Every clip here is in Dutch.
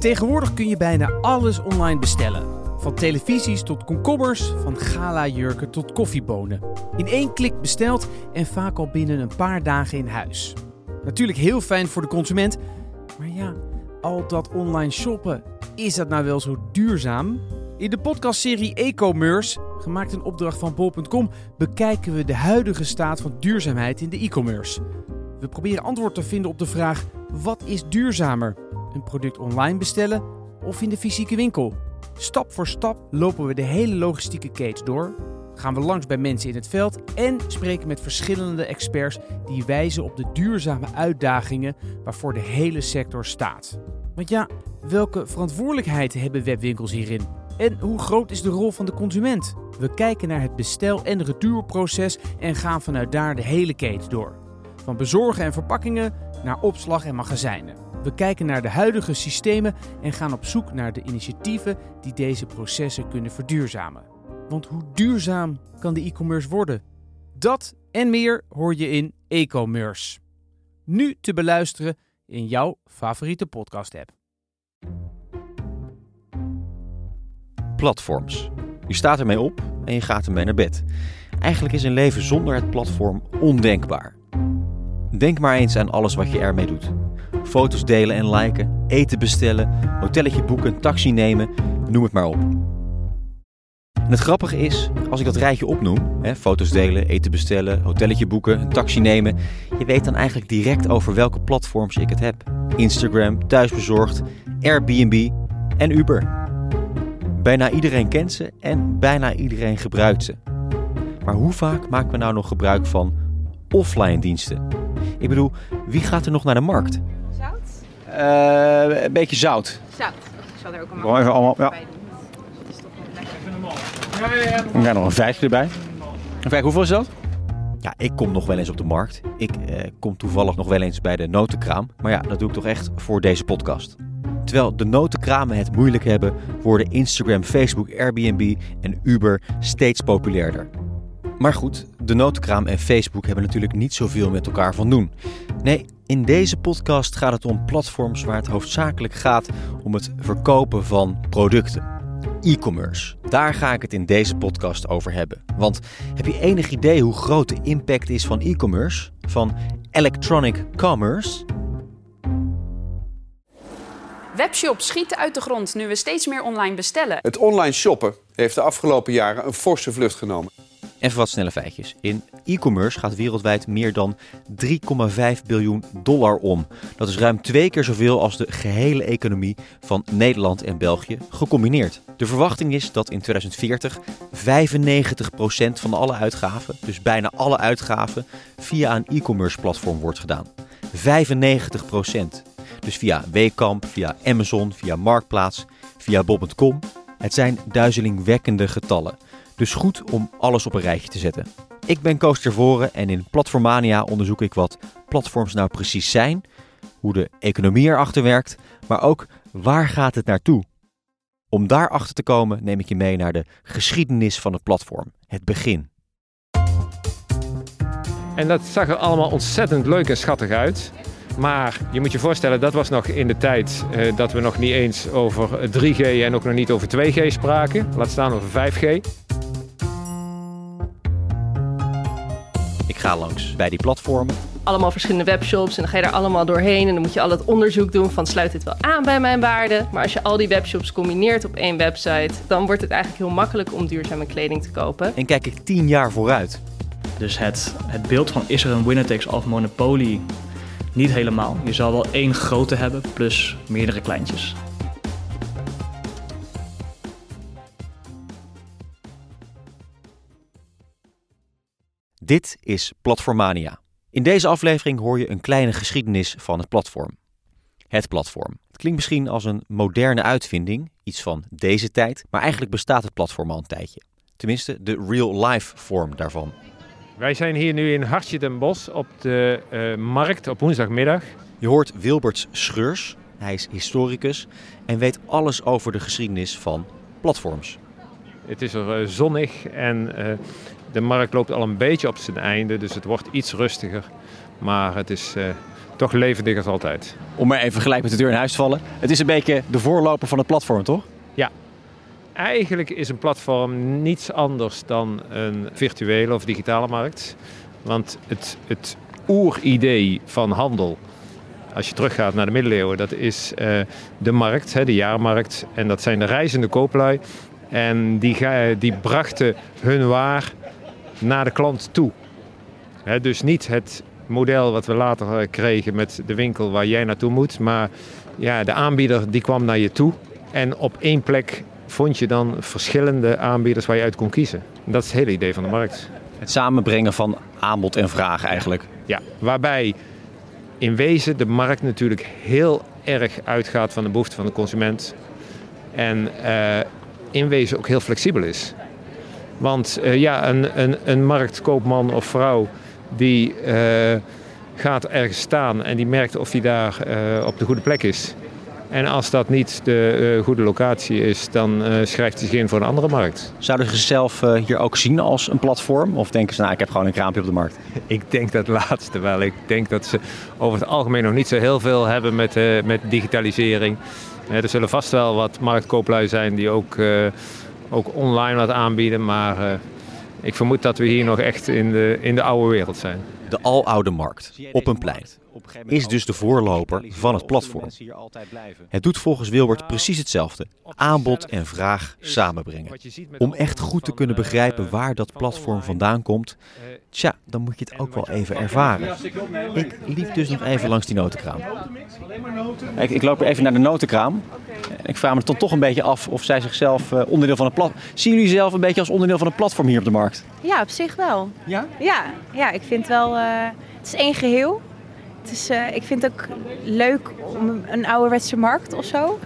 Tegenwoordig kun je bijna alles online bestellen. Van televisies tot komkommers, van gala-jurken tot koffiebonen. In één klik besteld en vaak al binnen een paar dagen in huis. Natuurlijk heel fijn voor de consument, maar ja, al dat online shoppen, is dat nou wel zo duurzaam? In de podcastserie E-commerce, gemaakt in opdracht van bol.com, bekijken we de huidige staat van duurzaamheid in de e-commerce. We proberen antwoord te vinden op de vraag: wat is duurzamer? Een product online bestellen of in de fysieke winkel? Stap voor stap lopen we de hele logistieke keten door, gaan we langs bij mensen in het veld en spreken met verschillende experts die wijzen op de duurzame uitdagingen waarvoor de hele sector staat. Want ja, welke verantwoordelijkheid hebben webwinkels hierin? En hoe groot is de rol van de consument? We kijken naar het bestel- en retourproces en gaan vanuit daar de hele keten door. Van bezorgen en verpakkingen naar opslag en magazijnen. We kijken naar de huidige systemen en gaan op zoek naar de initiatieven die deze processen kunnen verduurzamen. Want hoe duurzaam kan de e-commerce worden? Dat en meer hoor je in e-commerce. Nu te beluisteren in jouw favoriete podcast-app. Platforms. Je staat ermee op en je gaat ermee naar bed. Eigenlijk is een leven zonder het platform ondenkbaar. Denk maar eens aan alles wat je ermee doet. Foto's delen en liken, eten bestellen, hotelletje boeken, taxi nemen, noem het maar op. En het grappige is, als ik dat rijtje opnoem, hè, foto's delen, eten bestellen, hotelletje boeken, een taxi nemen, je weet dan eigenlijk direct over welke platforms ik het heb. Instagram, thuisbezorgd, Airbnb en Uber. Bijna iedereen kent ze en bijna iedereen gebruikt ze. Maar hoe vaak maken we nou nog gebruik van offline diensten? Ik bedoel, wie gaat er nog naar de markt? Eh, een beetje zout. Zout. Ik zal er ook allemaal, even allemaal, ja. bij doen. Dat is toch wel lekker. Ik ga nog een vijfje erbij. Een vijf, hoeveel is dat? Ja, ik kom nog wel eens op de markt. Ik eh, kom toevallig nog wel eens bij de notenkraam. Maar ja, dat doe ik toch echt voor deze podcast. Terwijl de notenkramen het moeilijk hebben, worden Instagram, Facebook, Airbnb en Uber steeds populairder. Maar goed, de notenkraam en Facebook hebben natuurlijk niet zoveel met elkaar van doen. Nee, in deze podcast gaat het om platforms waar het hoofdzakelijk gaat om het verkopen van producten. E-commerce. Daar ga ik het in deze podcast over hebben. Want heb je enig idee hoe groot de impact is van e-commerce? Van electronic commerce? Webshops schieten uit de grond nu we steeds meer online bestellen. Het online shoppen heeft de afgelopen jaren een forse vlucht genomen. Even wat snelle feitjes. In e-commerce gaat wereldwijd meer dan 3,5 biljoen dollar om. Dat is ruim twee keer zoveel als de gehele economie van Nederland en België gecombineerd. De verwachting is dat in 2040 95% van alle uitgaven, dus bijna alle uitgaven, via een e-commerce platform wordt gedaan. 95%. Dus via Wekamp, via Amazon, via Marktplaats, via Bob.com. Het zijn duizelingwekkende getallen. Dus goed om alles op een rijtje te zetten. Ik ben Koos Tervoren en in Platformania onderzoek ik wat platforms nou precies zijn, hoe de economie erachter werkt, maar ook waar gaat het naartoe. Om daarachter te komen neem ik je mee naar de geschiedenis van het platform, het begin. En dat zag er allemaal ontzettend leuk en schattig uit. Maar je moet je voorstellen, dat was nog in de tijd eh, dat we nog niet eens over 3G en ook nog niet over 2G spraken. Laat staan over 5G. Ga langs bij die platformen. allemaal verschillende webshops en dan ga je daar allemaal doorheen en dan moet je al het onderzoek doen van sluit dit wel aan bij mijn waarden. Maar als je al die webshops combineert op één website, dan wordt het eigenlijk heel makkelijk om duurzame kleding te kopen. En kijk ik tien jaar vooruit. Dus het, het beeld van is er een winner takes all monopolie niet helemaal. Je zal wel één grote hebben plus meerdere kleintjes. Dit is Platformania. In deze aflevering hoor je een kleine geschiedenis van het platform. Het platform. Het klinkt misschien als een moderne uitvinding, iets van deze tijd, maar eigenlijk bestaat het platform al een tijdje. Tenminste, de real-life vorm daarvan. Wij zijn hier nu in Hartje den Bosch op de eh, markt op woensdagmiddag. Je hoort Wilbert Scheurs, hij is historicus en weet alles over de geschiedenis van platforms. Het is er eh, zonnig en eh, de markt loopt al een beetje op zijn einde, dus het wordt iets rustiger. Maar het is, eh, toch levendig als altijd. Om maar even gelijk met de deur in huis te vallen. Het is een beetje de voorloper van het platform, toch? Ja. Eigenlijk is een platform niets anders dan een virtuele of digitale markt. Want het, het oeridee van handel, als je teruggaat naar de middeleeuwen, dat is uh, de markt, hè, de jaarmarkt. En dat zijn de reizende kooplui. En die, die brachten hun waar naar de klant toe. Dus niet het model wat we later kregen met de winkel waar jij naartoe moet. Maar ja, de aanbieder die kwam naar je toe. En op één plek vond je dan verschillende aanbieders waar je uit kon kiezen. Dat is het hele idee van de markt. Het samenbrengen van aanbod en vraag eigenlijk. Ja, waarbij in wezen de markt natuurlijk heel erg uitgaat van de behoeften van de consument. En uh, in wezen ook heel flexibel is. Want uh, ja, een, een, een marktkoopman of vrouw die uh, gaat ergens staan en die merkt of hij daar op de goede plek is. En als dat niet de uh, goede locatie is, dan uh, schrijft hij zich in voor een andere markt. Zouden ze zichzelf uh, hier ook zien als een platform? Of denken ze, nou, ik heb gewoon een kraampje op de markt? Ik denk dat laatste wel. Ik denk dat ze over het algemeen nog niet zo heel veel hebben met, met digitalisering. er zullen vast wel wat marktkooplui zijn die ook, ook online wat aanbieden. Maar ik vermoed dat we hier nog echt in de, in de oude wereld zijn. De aloude markt, op een plein is dus de voorloper van het platform. Het doet volgens Wilbert precies hetzelfde. Aanbod en vraag samenbrengen. Om echt goed te kunnen begrijpen waar dat platform vandaan komt, tja, dan moet je het ook wel even ervaren. Ik liep dus nog even langs die notenkraam. Ik, ik loop even naar de notenkraam. Ik vraag me dan toch een beetje af of zij zichzelf uh, onderdeel van het platform... Zien jullie zelf een beetje als onderdeel van het platform hier op de markt? Ja, op zich wel. Ja? Ja, ja ik vind wel... Uh, het is één geheel. Het is, uh, ik vind het ook leuk om een ouderwetse markt of zo.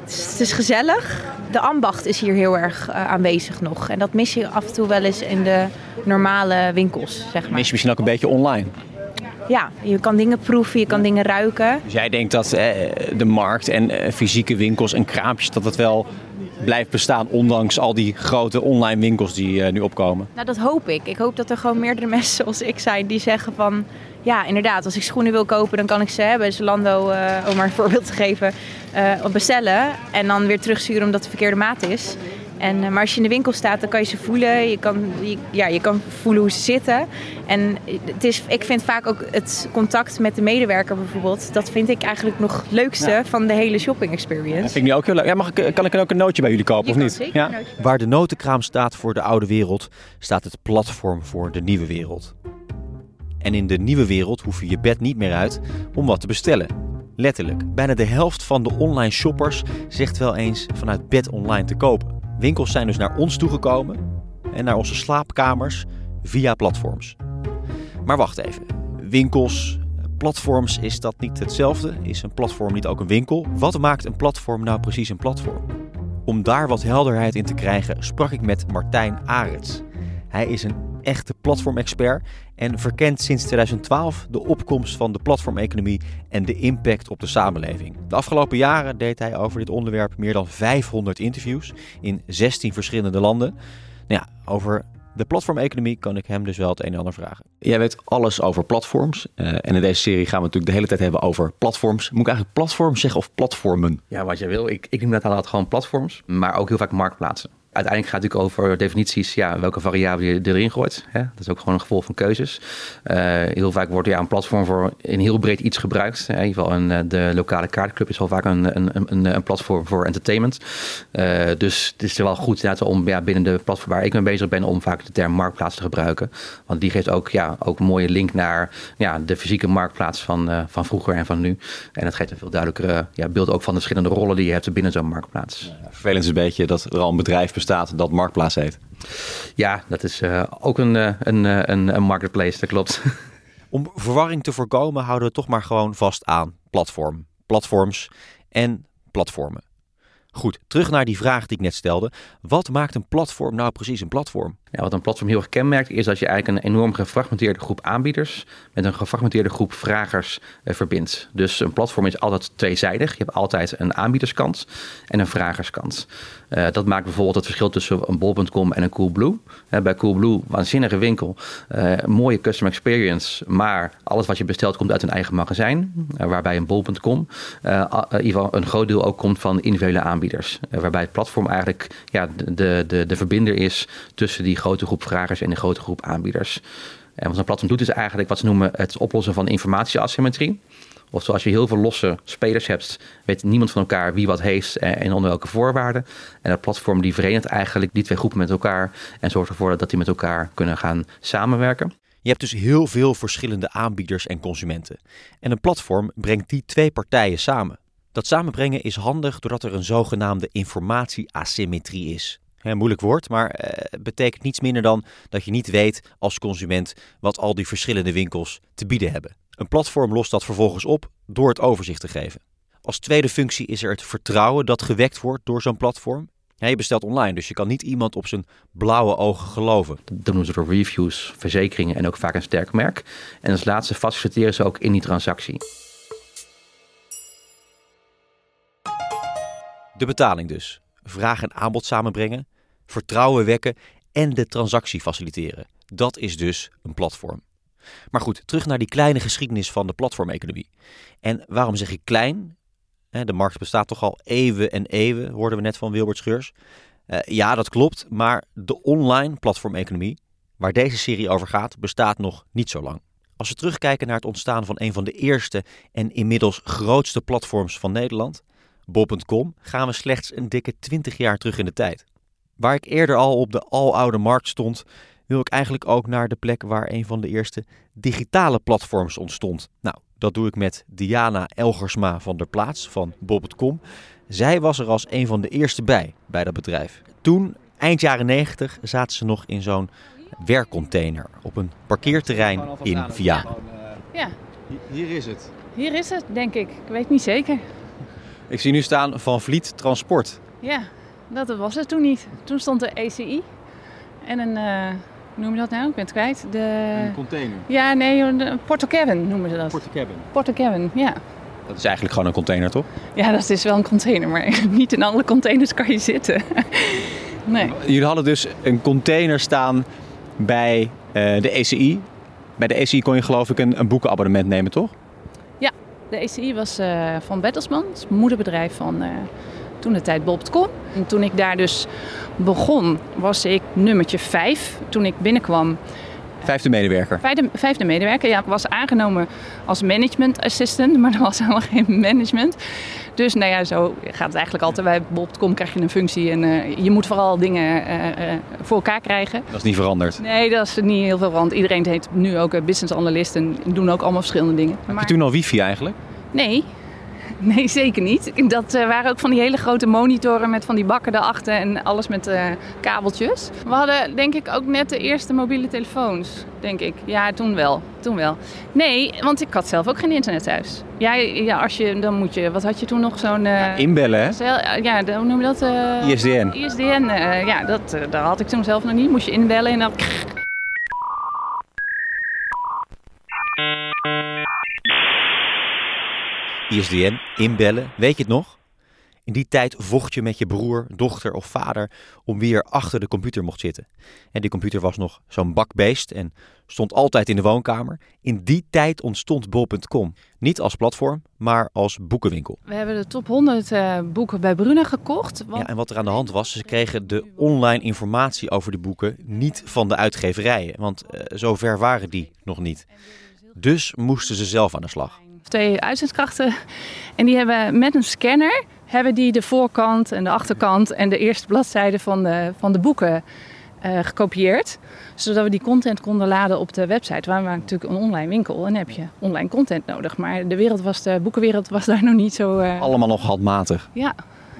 Het is, het is gezellig. De ambacht is hier heel erg aanwezig nog. En dat mis je af en toe wel eens in de normale winkels, zeg maar. Mis je misschien ook een beetje online? Ja, je kan dingen proeven, je kan dingen ruiken. Dus jij denkt dat eh, de markt en eh, fysieke winkels en kraampjes... dat dat wel blijft bestaan, ondanks al die grote online winkels die uh, nu opkomen? Nou, dat hoop ik. Ik hoop dat er gewoon meerdere mensen zoals ik zijn die zeggen van ja, inderdaad, als ik schoenen wil kopen, dan kan ik ze hebben. Zalando, uh, om maar een voorbeeld te geven, uh, bestellen. En dan weer terugsturen omdat het de verkeerde maat is. En, uh, maar als je in de winkel staat, dan kan je ze voelen. Je kan, je, ja, je kan voelen hoe ze zitten. En het is, ik vind vaak ook het contact met de medewerker bijvoorbeeld... dat vind ik eigenlijk nog het leukste ja. van de hele shopping experience. Dat vind ik nu ook heel leuk. Ja, mag ik, kan ik ook een nootje bij jullie kopen, je of niet? Ja? Waar de notenkraam staat voor de oude wereld... staat het platform voor de nieuwe wereld. En in de nieuwe wereld hoef je je bed niet meer uit om wat te bestellen. Letterlijk, bijna de helft van de online shoppers zegt wel eens vanuit bed online te kopen. Winkels zijn dus naar ons toegekomen en naar onze slaapkamers via platforms. Maar wacht even, winkels, platforms, is dat niet hetzelfde? Is een platform niet ook een winkel? Wat maakt een platform nou precies een platform? Om daar wat helderheid in te krijgen sprak ik met Martijn Arets. Hij is een echte platformexpert en verkent sinds 2012 de opkomst van de platformeconomie en de impact op de samenleving. De afgelopen jaren deed hij over dit onderwerp meer dan 500 interviews in 16 verschillende landen. Nou ja, over de platformeconomie kan ik hem dus wel het een en ander vragen. Jij weet alles over platforms. Uh, en in deze serie gaan we natuurlijk de hele tijd hebben over platforms. Moet ik eigenlijk platforms zeggen of platformen? Ja, wat jij wil. Ik, ik noem dat altijd gewoon platforms, maar ook heel vaak marktplaatsen uiteindelijk gaat het natuurlijk over definities, ja, welke variabelen je erin gooit. Hè? Dat is ook gewoon een gevolg van keuzes. Uh, heel vaak wordt ja, een platform voor een heel breed iets gebruikt. In ieder geval een, eh, de lokale kaartclub is wel vaak een, een, een, een platform voor entertainment. Uh, dus het is wel goed om ja, binnen de platform waar ik mee bezig ben, om vaak de term marktplaats te gebruiken. Want die geeft ook, ja, ook een mooie link naar ja, de fysieke marktplaats van, van vroeger en van nu. En dat geeft een veel duidelijker ja, beeld ook van de verschillende rollen die je hebt binnen zo'n marktplaats. Vervelend is een beetje dat er al een bedrijf bestaat dat Marktplaats heet. Ja, dat is uh, ook een, uh, een, uh, een, een marketplace, dat klopt. Om verwarring te voorkomen houden we toch maar gewoon vast aan platform, platforms en platformen. Goed, terug naar die vraag die ik net stelde. Wat maakt een platform nou precies een platform? Ja, wat een platform heel erg kenmerkt is dat je eigenlijk een enorm gefragmenteerde groep aanbieders met een gefragmenteerde groep vragers eh, verbindt. Dus een platform is altijd tweezijdig. Je hebt altijd een aanbiederskant en een vragerskant. Uh, dat maakt bijvoorbeeld het verschil tussen een bol.com en een Coolblue. Uh, bij Coolblue, waanzinnige winkel, uh, mooie customer experience, maar alles wat je bestelt komt uit een eigen magazijn. waarbij een bol.com in een groot deel ook komt van individuele aanbieders. waarbij het platform eigenlijk ja, de, de, de verbinder is tussen die grote groep vragers en de grote groep aanbieders. En wat een platform doet is eigenlijk wat ze noemen het oplossen van informatieasymmetrie. Of zoals je heel veel losse spelers hebt, weet niemand van elkaar wie wat heeft en onder welke voorwaarden. En dat platform die verenigt eigenlijk die twee groepen met elkaar en zorgt ervoor dat die met elkaar kunnen gaan samenwerken. Je hebt dus heel veel verschillende aanbieders en consumenten. En een platform brengt die twee partijen samen. Dat samenbrengen is handig doordat er een zogenaamde informatieasymmetrie is. Moeilijk woord, maar uh, betekent niets minder dan dat je niet weet als consument wat al die verschillende winkels te bieden hebben. Een platform lost dat vervolgens op door het overzicht te geven. Als tweede functie is er het vertrouwen dat gewekt wordt door zo'n platform. Ja, je bestelt online, dus je kan niet iemand op zijn blauwe ogen geloven. Dat doen ze door reviews, verzekeringen en ook vaak een sterk merk. En als laatste faciliteren ze ook in die transactie. De betaling dus. Vraag en aanbod samenbrengen, vertrouwen wekken en de transactie faciliteren. Dat is dus een platform. Maar goed, terug naar die kleine geschiedenis van de platformeconomie. En waarom zeg ik klein? De markt bestaat toch al eeuwen en eeuwen, hoorden we net van Wilbert Scheurs. Uh, ja, dat klopt, maar de online platformeconomie, waar deze serie over gaat, bestaat nog niet zo lang. Als we terugkijken naar het ontstaan van een van de eerste en inmiddels grootste platforms van Nederland, bol.com, gaan we slechts een dikke 20 jaar terug in de tijd. Waar ik eerder al op de aloude markt stond, wil ik eigenlijk ook naar de plek waar een van de eerste digitale platforms ontstond. Nou, dat doe ik met Diana Elgersma van der Plaats van Bob.com. Zij was er als een van de eerste bij, bij dat bedrijf. Toen, eind jaren 90, zaten ze nog in zo'n werkcontainer op een parkeerterrein in Vianen. Ja. Hier is het. Hier is het, denk ik. Ik weet niet zeker. Ik zie nu staan Van Vliet Transport. Ja, dat was het toen niet. Toen stond de ECI en een, uh, hoe noem je dat nou? Ik ben het kwijt. De... Een container? Ja, nee, een Porto Cabin noemen ze dat. Porto Cabin? Porto Cabin, ja. Dat is eigenlijk gewoon een container, toch? Ja, dat is wel een container, maar niet in alle containers kan je zitten. nee. Jullie hadden dus een container staan bij uh, de ECI. Bij de ECI kon je geloof ik een, een boekenabonnement nemen, toch? Ja, de ECI was uh, van Bettelsman, het moederbedrijf van uh, toen de tijd Bob.com. En toen ik daar dus begon, was ik nummertje 5 toen ik binnenkwam. Vijfde medewerker? Vijfde, vijfde medewerker, ja. Ik was aangenomen als management assistant, maar er was helemaal geen management. Dus nou ja, zo gaat het eigenlijk altijd. Bij Bob.com krijg je een functie en uh, je moet vooral dingen uh, uh, voor elkaar krijgen. Dat is niet veranderd? Nee, dat is niet heel veel veranderd. Iedereen heet nu ook business analyst en doen ook allemaal verschillende dingen. Heb maar... je toen al wifi eigenlijk? Nee, Nee, zeker niet. Dat uh, waren ook van die hele grote monitoren met van die bakken erachter en alles met uh, kabeltjes. We hadden denk ik ook net de eerste mobiele telefoons, denk ik. Ja, toen wel. Toen wel. Nee, want ik had zelf ook geen internet thuis. Ja, ja als je, dan moet je, wat had je toen nog zo'n... Uh, ja, inbellen, hè? Ja, hoe noem je dat? ISDN. ISDN, ja, dat, daar had ik toen zelf nog niet. Moest je inbellen en dan... ISDN, inbellen, weet je het nog? In die tijd vocht je met je broer, dochter of vader om wie er achter de computer mocht zitten. En die computer was nog zo'n bakbeest en stond altijd in de woonkamer. In die tijd ontstond bol.com. Niet als platform, maar als boekenwinkel. We hebben de top 100 uh, boeken bij Bruna gekocht. Want... Ja, en wat er aan de hand was, ze kregen de online informatie over de boeken niet van de uitgeverijen. Want uh, zover waren die nog niet. Dus moesten ze zelf aan de slag twee uitzendkrachten. En die hebben met een scanner hebben die de voorkant en de achterkant en de eerste bladzijde van de, van de boeken uh, gekopieerd. Zodat we die content konden laden op de website. Waar we natuurlijk een online winkel en dan heb je online content nodig. Maar de wereld was, de boekenwereld was daar nog niet zo... Uh... Allemaal nog handmatig. Ja,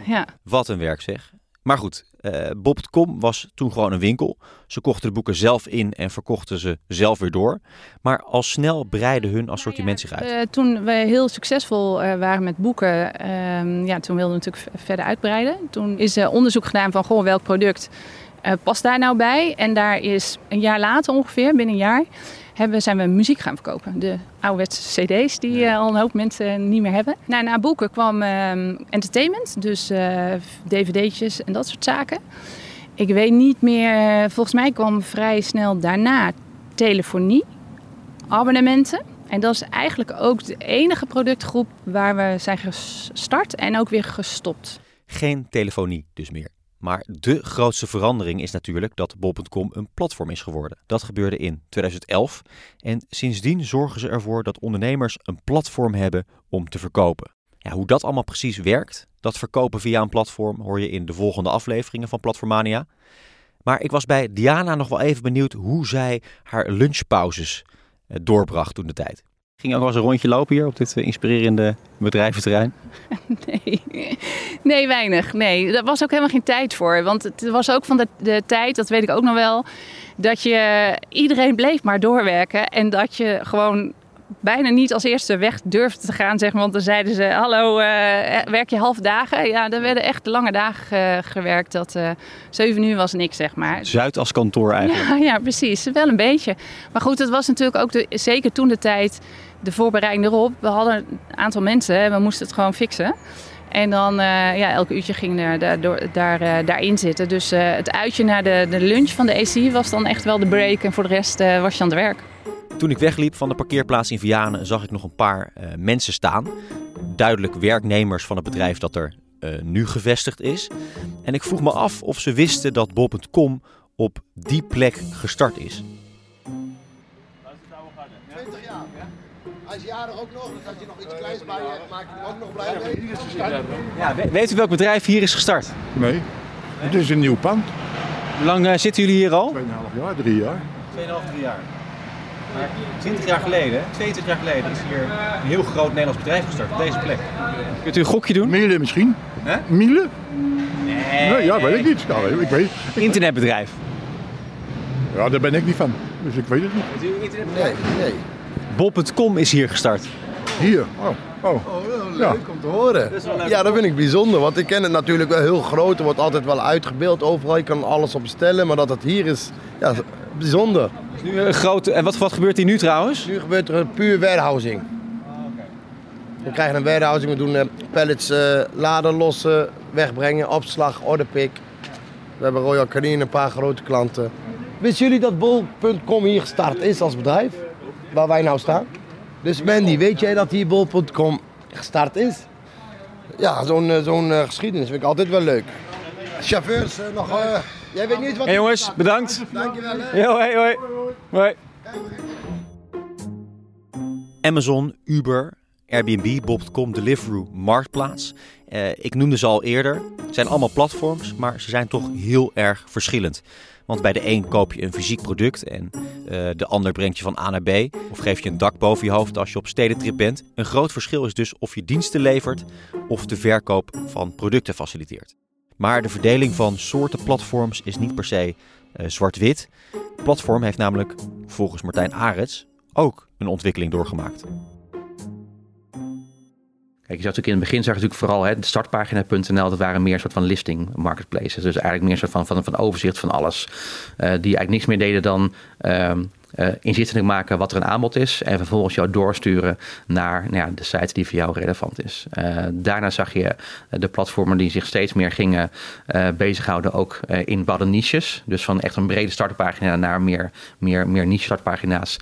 ja. Wat een werk zeg. Maar goed, uh, Bob.com was toen gewoon een winkel. Ze kochten de boeken zelf in en verkochten ze zelf weer door. Maar al snel breidde hun assortiment zich uit. Uh, toen we heel succesvol uh, waren met boeken, ehm, ja, toen wilden we natuurlijk verder uitbreiden. Toen is onderzoek gedaan van goh, welk product past daar nou bij. En daar is een jaar later ongeveer, binnen een jaar, hebben, zijn we muziek gaan verkopen. De ouderwetse cd's die uh, al een hoop mensen niet meer hebben. Nou, na boeken kwam uh, entertainment, dus uh, dvd'tjes en dat soort zaken. Ik weet niet meer, volgens mij kwam vrij snel daarna telefonie, abonnementen. En dat is eigenlijk ook de enige productgroep waar we zijn gestart en ook weer gestopt. Geen telefonie dus meer. Maar de grootste verandering is natuurlijk dat bol.com een platform is geworden. Dat gebeurde in 2011 en sindsdien zorgen ze ervoor dat ondernemers een platform hebben om te verkopen. Ja, hoe dat allemaal precies werkt, dat verkopen via een platform, hoor je in de volgende afleveringen van Platformania. Maar ik was bij Diana nog wel even benieuwd hoe zij haar lunchpauzes eh, doorbracht toen de tijd. Ging ook wel eens een rondje lopen hier op dit eh, inspirerende bedrijventerrein? Nee. nee, weinig. Nee, daar was ook helemaal geen tijd voor. Want het was ook van de, de tijd, dat weet ik ook nog wel, dat je iedereen bleef maar doorwerken. En dat je gewoon bijna niet als eerste weg durfde te gaan, zeg maar. Want dan zeiden ze, hallo, uh, werk je half dagen? Ja, er werden echt lange dagen uh, gewerkt. Dat uh, zeven uur was niks, zeg maar. Zuid als kantoor eigenlijk. Ja, ja, precies. Wel een beetje. Maar goed, het was natuurlijk ook, de, zeker toen de tijd, de voorbereiding erop. We hadden een aantal mensen, we moesten het gewoon fixen. En dan, ja, elk uurtje ging er daar, daar, daarin zitten. Dus het uitje naar de, de lunch van de AC was dan echt wel de break. En voor de rest was je aan het werk. Toen ik wegliep van de parkeerplaats in Vianen zag ik nog een paar uh, mensen staan. Duidelijk werknemers van het bedrijf dat er uh, nu gevestigd is. En ik vroeg me af of ze wisten dat Bob.com op die plek gestart is. Hij is jarig ook nog, dus als je nog iets kleins bij je maakt hij ook nog blij mee. Ja, weet u welk bedrijf hier is gestart? Nee, het is een nieuw pand. Hoe lang uh, zitten jullie hier al? 2,5 jaar, 3 jaar. 2,5, 3 jaar. Maar 20 jaar geleden, 22 jaar geleden, is hier een heel groot Nederlands bedrijf gestart op deze plek. Kunt u een gokje doen? Miele misschien? Hè? Miele? Nee. nee. Ja, weet ik niet. Ja, ik weet. Internetbedrijf? Ja, daar ben ik niet van. Dus ik weet het niet. Is u een internetbedrijf? Nee, nee. Bob.com is hier gestart. Hier? Oh. Oh, oh leuk ja. om te horen. Dat ja, dat vind ik bijzonder, want ik ken het natuurlijk wel heel groot. Er wordt altijd wel uitgebeeld overal. Je kan alles op bestellen, maar dat het hier is, ja, bijzonder. Nu een grote, en wat, wat gebeurt hier nu trouwens? Nu gebeurt er een puur warehousing. We krijgen een warehousing, we doen uh, pallets uh, laden, lossen, wegbrengen, opslag, orderpick. We hebben Royal Canin, een paar grote klanten. Wisten jullie dat Bol.com hier gestart is als bedrijf? Waar wij nou staan? Dus Mandy, weet jij dat hier Bol.com gestart is? Ja, zo'n uh, zo'n geschiedenis vind ik altijd wel leuk. Chauffeurs, nog... Jij weet niet wat... Hey jongens, bedankt. Dankjewel. Yo, hoi, hoi. Hoi. Amazon, Uber, Airbnb, Bob.com, Deliveroo, Marktplaats. Uh, ik noemde ze al eerder. Het zijn allemaal platforms, maar ze zijn toch heel erg verschillend. Want bij de een koop je een fysiek product en uh, de ander brengt je van A naar B. Of geef je een dak boven je hoofd als je op stedentrip bent. Een groot verschil is dus of je diensten levert of de verkoop van producten faciliteert. Maar de verdeling van soorten platforms is niet per se uh, zwart-wit. Platform heeft namelijk, volgens Martijn Arets, ook een ontwikkeling doorgemaakt. Je zag natuurlijk in het begin zag je natuurlijk vooral hè, startpagina.nl, dat waren meer een soort van listing marketplaces. Dus eigenlijk meer een soort van, van, van overzicht van alles. Uh, die eigenlijk niks meer deden dan uh, inzichtelijk maken wat er een aanbod is. En vervolgens jou doorsturen naar nou ja, de site die voor jou relevant is. Uh, daarna zag je de platformen die zich steeds meer gingen bezighouden, ook in badde niches. Dus van echt een brede startpagina naar meer, meer, meer niche startpagina's.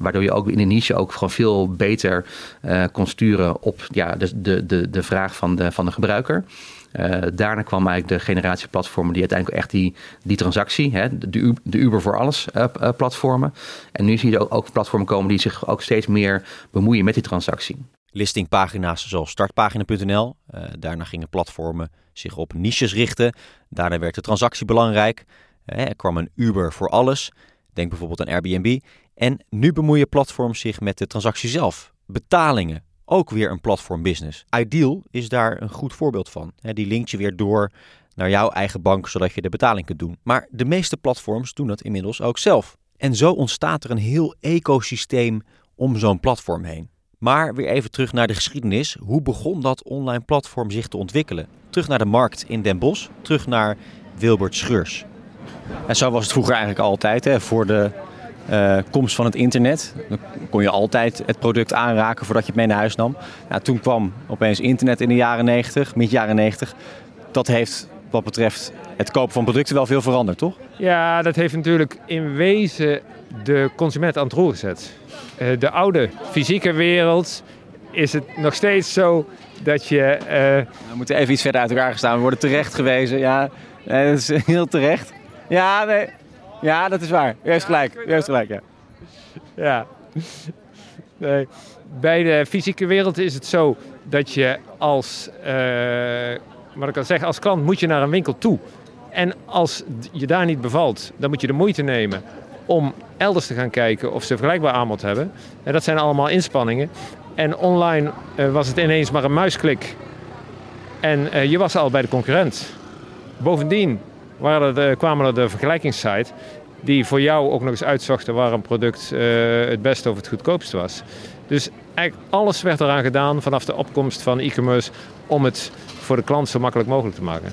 Waardoor je ook in de niche ook gewoon veel beter uh, kon sturen op ja, de, de, de, de vraag van de, van de gebruiker. Uh, daarna kwam eigenlijk de generatie platformen die uiteindelijk echt die, die transactie, hè, de, de Uber voor alles uh, platformen. En nu zie je ook, ook platformen komen die zich ook steeds meer bemoeien met die transactie. Listingpagina's zoals startpagina.nl. daarna gingen platformen zich op niches richten. Daarna werd de transactie belangrijk. er kwam een Uber voor alles. Denk bijvoorbeeld aan Airbnb. En nu bemoeien platforms zich met de transactie zelf. Betalingen, ook weer een platform business. Ideal is daar een goed voorbeeld van. Die linkt je weer door naar jouw eigen bank zodat je de betaling kunt doen. Maar de meeste platforms doen dat inmiddels ook zelf. En zo ontstaat er een heel ecosysteem om zo'n platform heen. Maar weer even terug naar de geschiedenis. Hoe begon dat online platform zich te ontwikkelen? Terug naar de markt in Den Bosch, terug naar Wilbert Scheurs. En zo was het vroeger eigenlijk altijd. Hè? Voor de uh, komst van het internet dan kon je altijd het product aanraken voordat je het mee naar huis nam. Nou, toen kwam opeens internet in de jaren 90, mid jaren 90. Dat heeft wat betreft het kopen van producten wel veel veranderd, toch? Ja, dat heeft natuurlijk in wezen de consument aan het roer gezet. Uh, de oude fysieke wereld is het nog steeds zo dat je... Uh... We moeten even iets verder uit elkaar gestaan. We worden terecht gewezen. Ja, dat is heel terecht. Ja, nee. Ja, dat is waar. U heeft gelijk. U heeft gelijk, ja. Ja. Nee. Bij de fysieke wereld is het zo dat je als, uh, wat ik al zeg, als klant moet je naar een winkel toe. En als je daar niet bevalt, dan moet je de moeite nemen om elders te gaan kijken of ze vergelijkbaar aanbod hebben. En dat zijn allemaal inspanningen. En online uh, was het ineens maar een muisklik. En uh, je was al bij de concurrent. Bovendien waren er, kwamen er de vergelijkingssite die voor jou ook nog eens uitzochten waar een product uh, het beste of het goedkoopst was. Dus eigenlijk alles werd eraan gedaan vanaf de opkomst van e-commerce om het voor de klant zo makkelijk mogelijk te maken.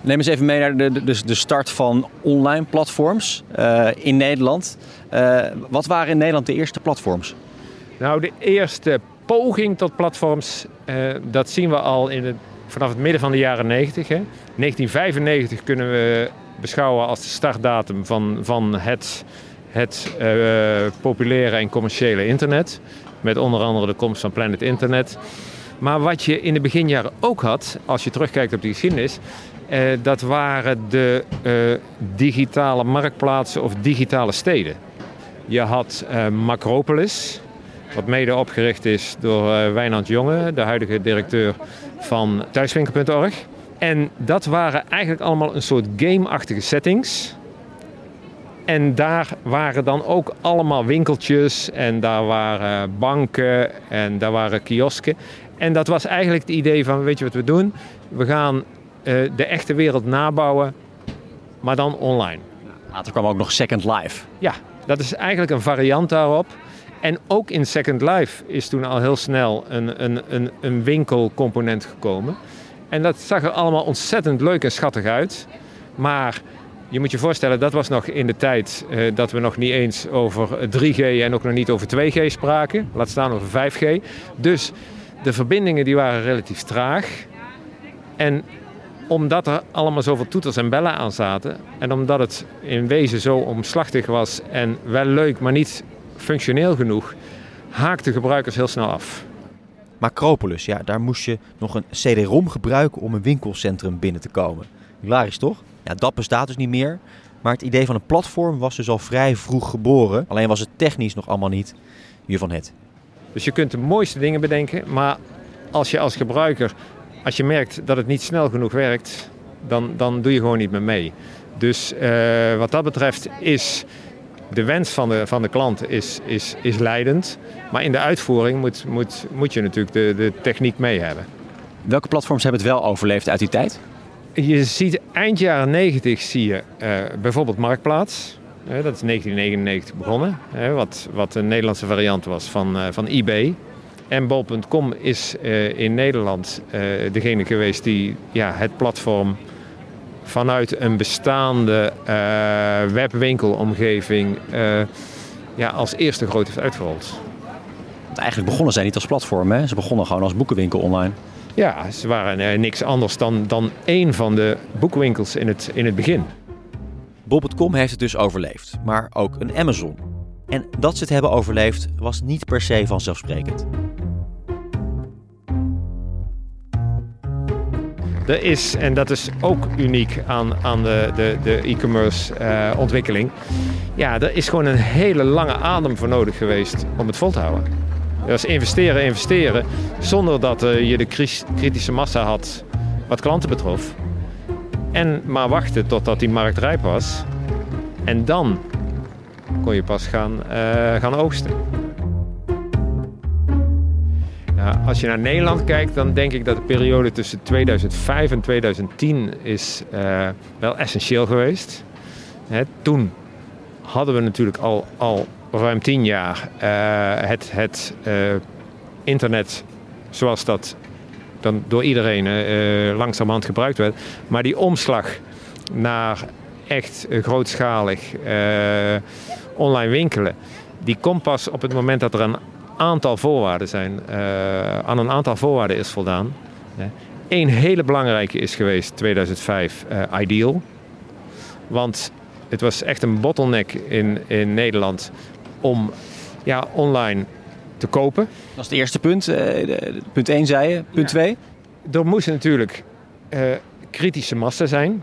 Neem eens even mee naar de, de, de start van online platforms uh, in Nederland. Uh, wat waren in Nederland de eerste platforms? Nou, de eerste poging tot platforms, uh, dat zien we al in het, vanaf het midden van de jaren 90. Hè. 1995 kunnen we beschouwen als de startdatum van, van het, het uh, populaire en commerciële internet. Met onder andere de komst van Planet Internet. Maar wat je in de beginjaren ook had, als je terugkijkt op die geschiedenis, uh, dat waren de digitale marktplaatsen of digitale steden. Je had Macropolis, wat mede opgericht is door uh, Wijnand Jonge, de huidige directeur van thuiswinkel.org. En dat waren eigenlijk allemaal een soort game-achtige settings. En daar waren dan ook allemaal winkeltjes en daar waren banken en daar waren kiosken. En dat was eigenlijk het idee van, weet je wat we doen? We gaan uh, de echte wereld nabouwen, maar dan online. Later kwam ook nog Second Life. Ja, dat is eigenlijk een variant daarop. En ook in Second Life is toen al heel snel een, een, een, een winkelcomponent gekomen. En dat zag er allemaal ontzettend leuk en schattig uit. Maar je moet je voorstellen, dat was nog in de tijd uh, dat we nog niet eens over 3G en ook nog niet over 2G spraken. Laat staan over 5G. Dus de verbindingen die waren relatief traag. En omdat er allemaal zoveel toeters en bellen aan zaten. En omdat het in wezen zo omslachtig was en wel leuk, maar niet functioneel genoeg, haakten gebruikers heel snel af. Macropolis, ja, daar moest je nog een CD-ROM gebruiken om een winkelcentrum binnen te komen. Hilarisch toch? Ja, dat bestaat dus niet meer. Maar het idee van een platform was dus al vrij vroeg geboren. Alleen was het technisch nog allemaal niet hiervan het. Dus je kunt de mooiste dingen bedenken, maar als je als gebruiker, als je merkt dat het niet snel genoeg werkt, dan, dan doe je gewoon niet meer mee. Dus uh, wat dat betreft is de wens van de, van de klant is, is, is leidend. Maar in de uitvoering moet, moet, moet je natuurlijk de, de techniek mee hebben. Welke platforms hebben het wel overleefd uit die tijd? Je ziet eind jaren 90 zie je uh, bijvoorbeeld Marktplaats. Uh, dat is 1999 begonnen. Uh, wat, wat een Nederlandse variant was van, van eBay. En bol.com is in Nederland degene geweest die ja, het platform vanuit een bestaande uh, webwinkelomgeving uh, ja, als eerste groot heeft uitgerold. Want eigenlijk begonnen zij niet als platform, hè? ze begonnen gewoon als boekenwinkel online. Ja, ze waren uh, niks anders dan, dan één van de boekwinkels in het, in het begin. Bob.com heeft het dus overleefd, maar ook een Amazon. En dat ze het hebben overleefd was niet per se vanzelfsprekend. Er is, en dat is ook uniek aan, aan de, de, de e-commerce uh, ontwikkeling. Ja, er is gewoon een hele lange adem voor nodig geweest om het vol te houden. Dat is investeren, investeren, zonder dat uh, je de kritische massa had wat klanten betrof. En maar wachten totdat die markt rijp was. En dan kon je pas gaan, uh, gaan oogsten. Als je naar Nederland kijkt, dan denk ik dat de periode tussen 2005 en 2010 is uh, wel essentieel geweest. Hè, toen hadden we natuurlijk al, al ruim tien jaar uh, het, het uh, internet zoals dat dan door iedereen langzamerhand gebruikt werd. Maar die omslag naar echt grootschalig online winkelen, die komt pas op het moment dat er een aantal voorwaarden zijn, aan een aantal voorwaarden is voldaan. Eén hele belangrijke is geweest 2005 Ideal. Want het was echt een bottleneck in, in Nederland om ja, online te kopen. Dat is het eerste punt. Uh, punt 1 zei je. Punt 2? Er moesten natuurlijk uh, kritische massa zijn.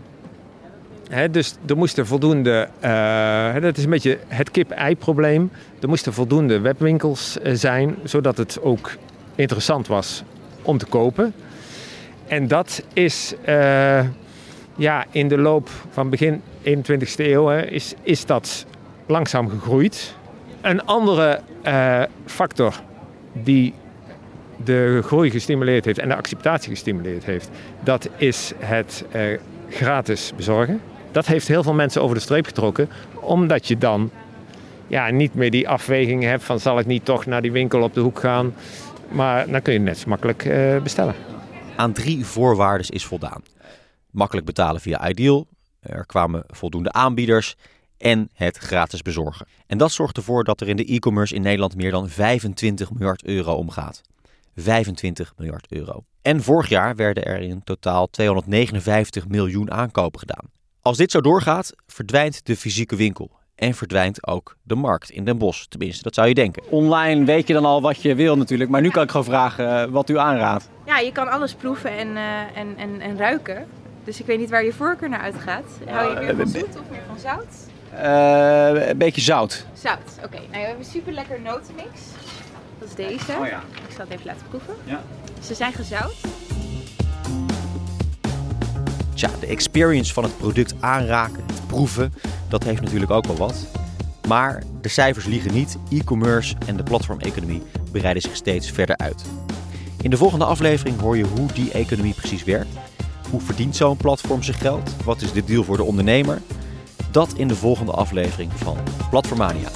Dus er moesten voldoende, uh, dat is een beetje het kip-ei-probleem. Er moesten voldoende webwinkels zijn, zodat het ook interessant was om te kopen. En dat is ja, in de loop van begin 21ste eeuw hè, is, is dat langzaam gegroeid. Een andere factor die de groei gestimuleerd heeft en de acceptatie gestimuleerd heeft, dat is het gratis bezorgen. Dat heeft heel veel mensen over de streep getrokken, omdat je dan ja, niet meer die afweging hebt van zal ik niet toch naar die winkel op de hoek gaan. Maar dan kun je net zo makkelijk uh, bestellen. Aan drie voorwaarden is voldaan. Makkelijk betalen via Ideal, er kwamen voldoende aanbieders en het gratis bezorgen. En dat zorgt ervoor dat er in de e-commerce in Nederland meer dan 25 miljard euro omgaat. 25 miljard euro. En vorig jaar werden er in totaal 259 miljoen aankopen gedaan. Als dit zo doorgaat, verdwijnt de fysieke winkel. En verdwijnt ook de markt in Den Bosch. Tenminste, dat zou je denken. Online weet je dan al wat je wil natuurlijk. Maar nu kan ik gewoon vragen eh, wat u aanraadt. Ja, je kan alles proeven en, uh, en, en, en ruiken. Dus ik weet niet waar je voorkeur naar uitgaat. Hou je meer van zoet of meer van zout? Uh, een beetje zout. Zout, oké. Okay. Nou, we hebben een super lekker notenmix. Dat is deze. Oh, ja. Ik zal het even laten proeven. Ja. Ze zijn gezout. Tja, de experience van het product aanraken, proeven, dat heeft natuurlijk ook wel wat. Maar de cijfers liegen niet. E-commerce en de platformeconomie breiden zich steeds verder uit. In de volgende aflevering hoor je hoe die economie precies werkt hoe verdient zo'n platform zijn geld? Wat is de deal voor de ondernemer? Dat in de volgende aflevering van Platformania.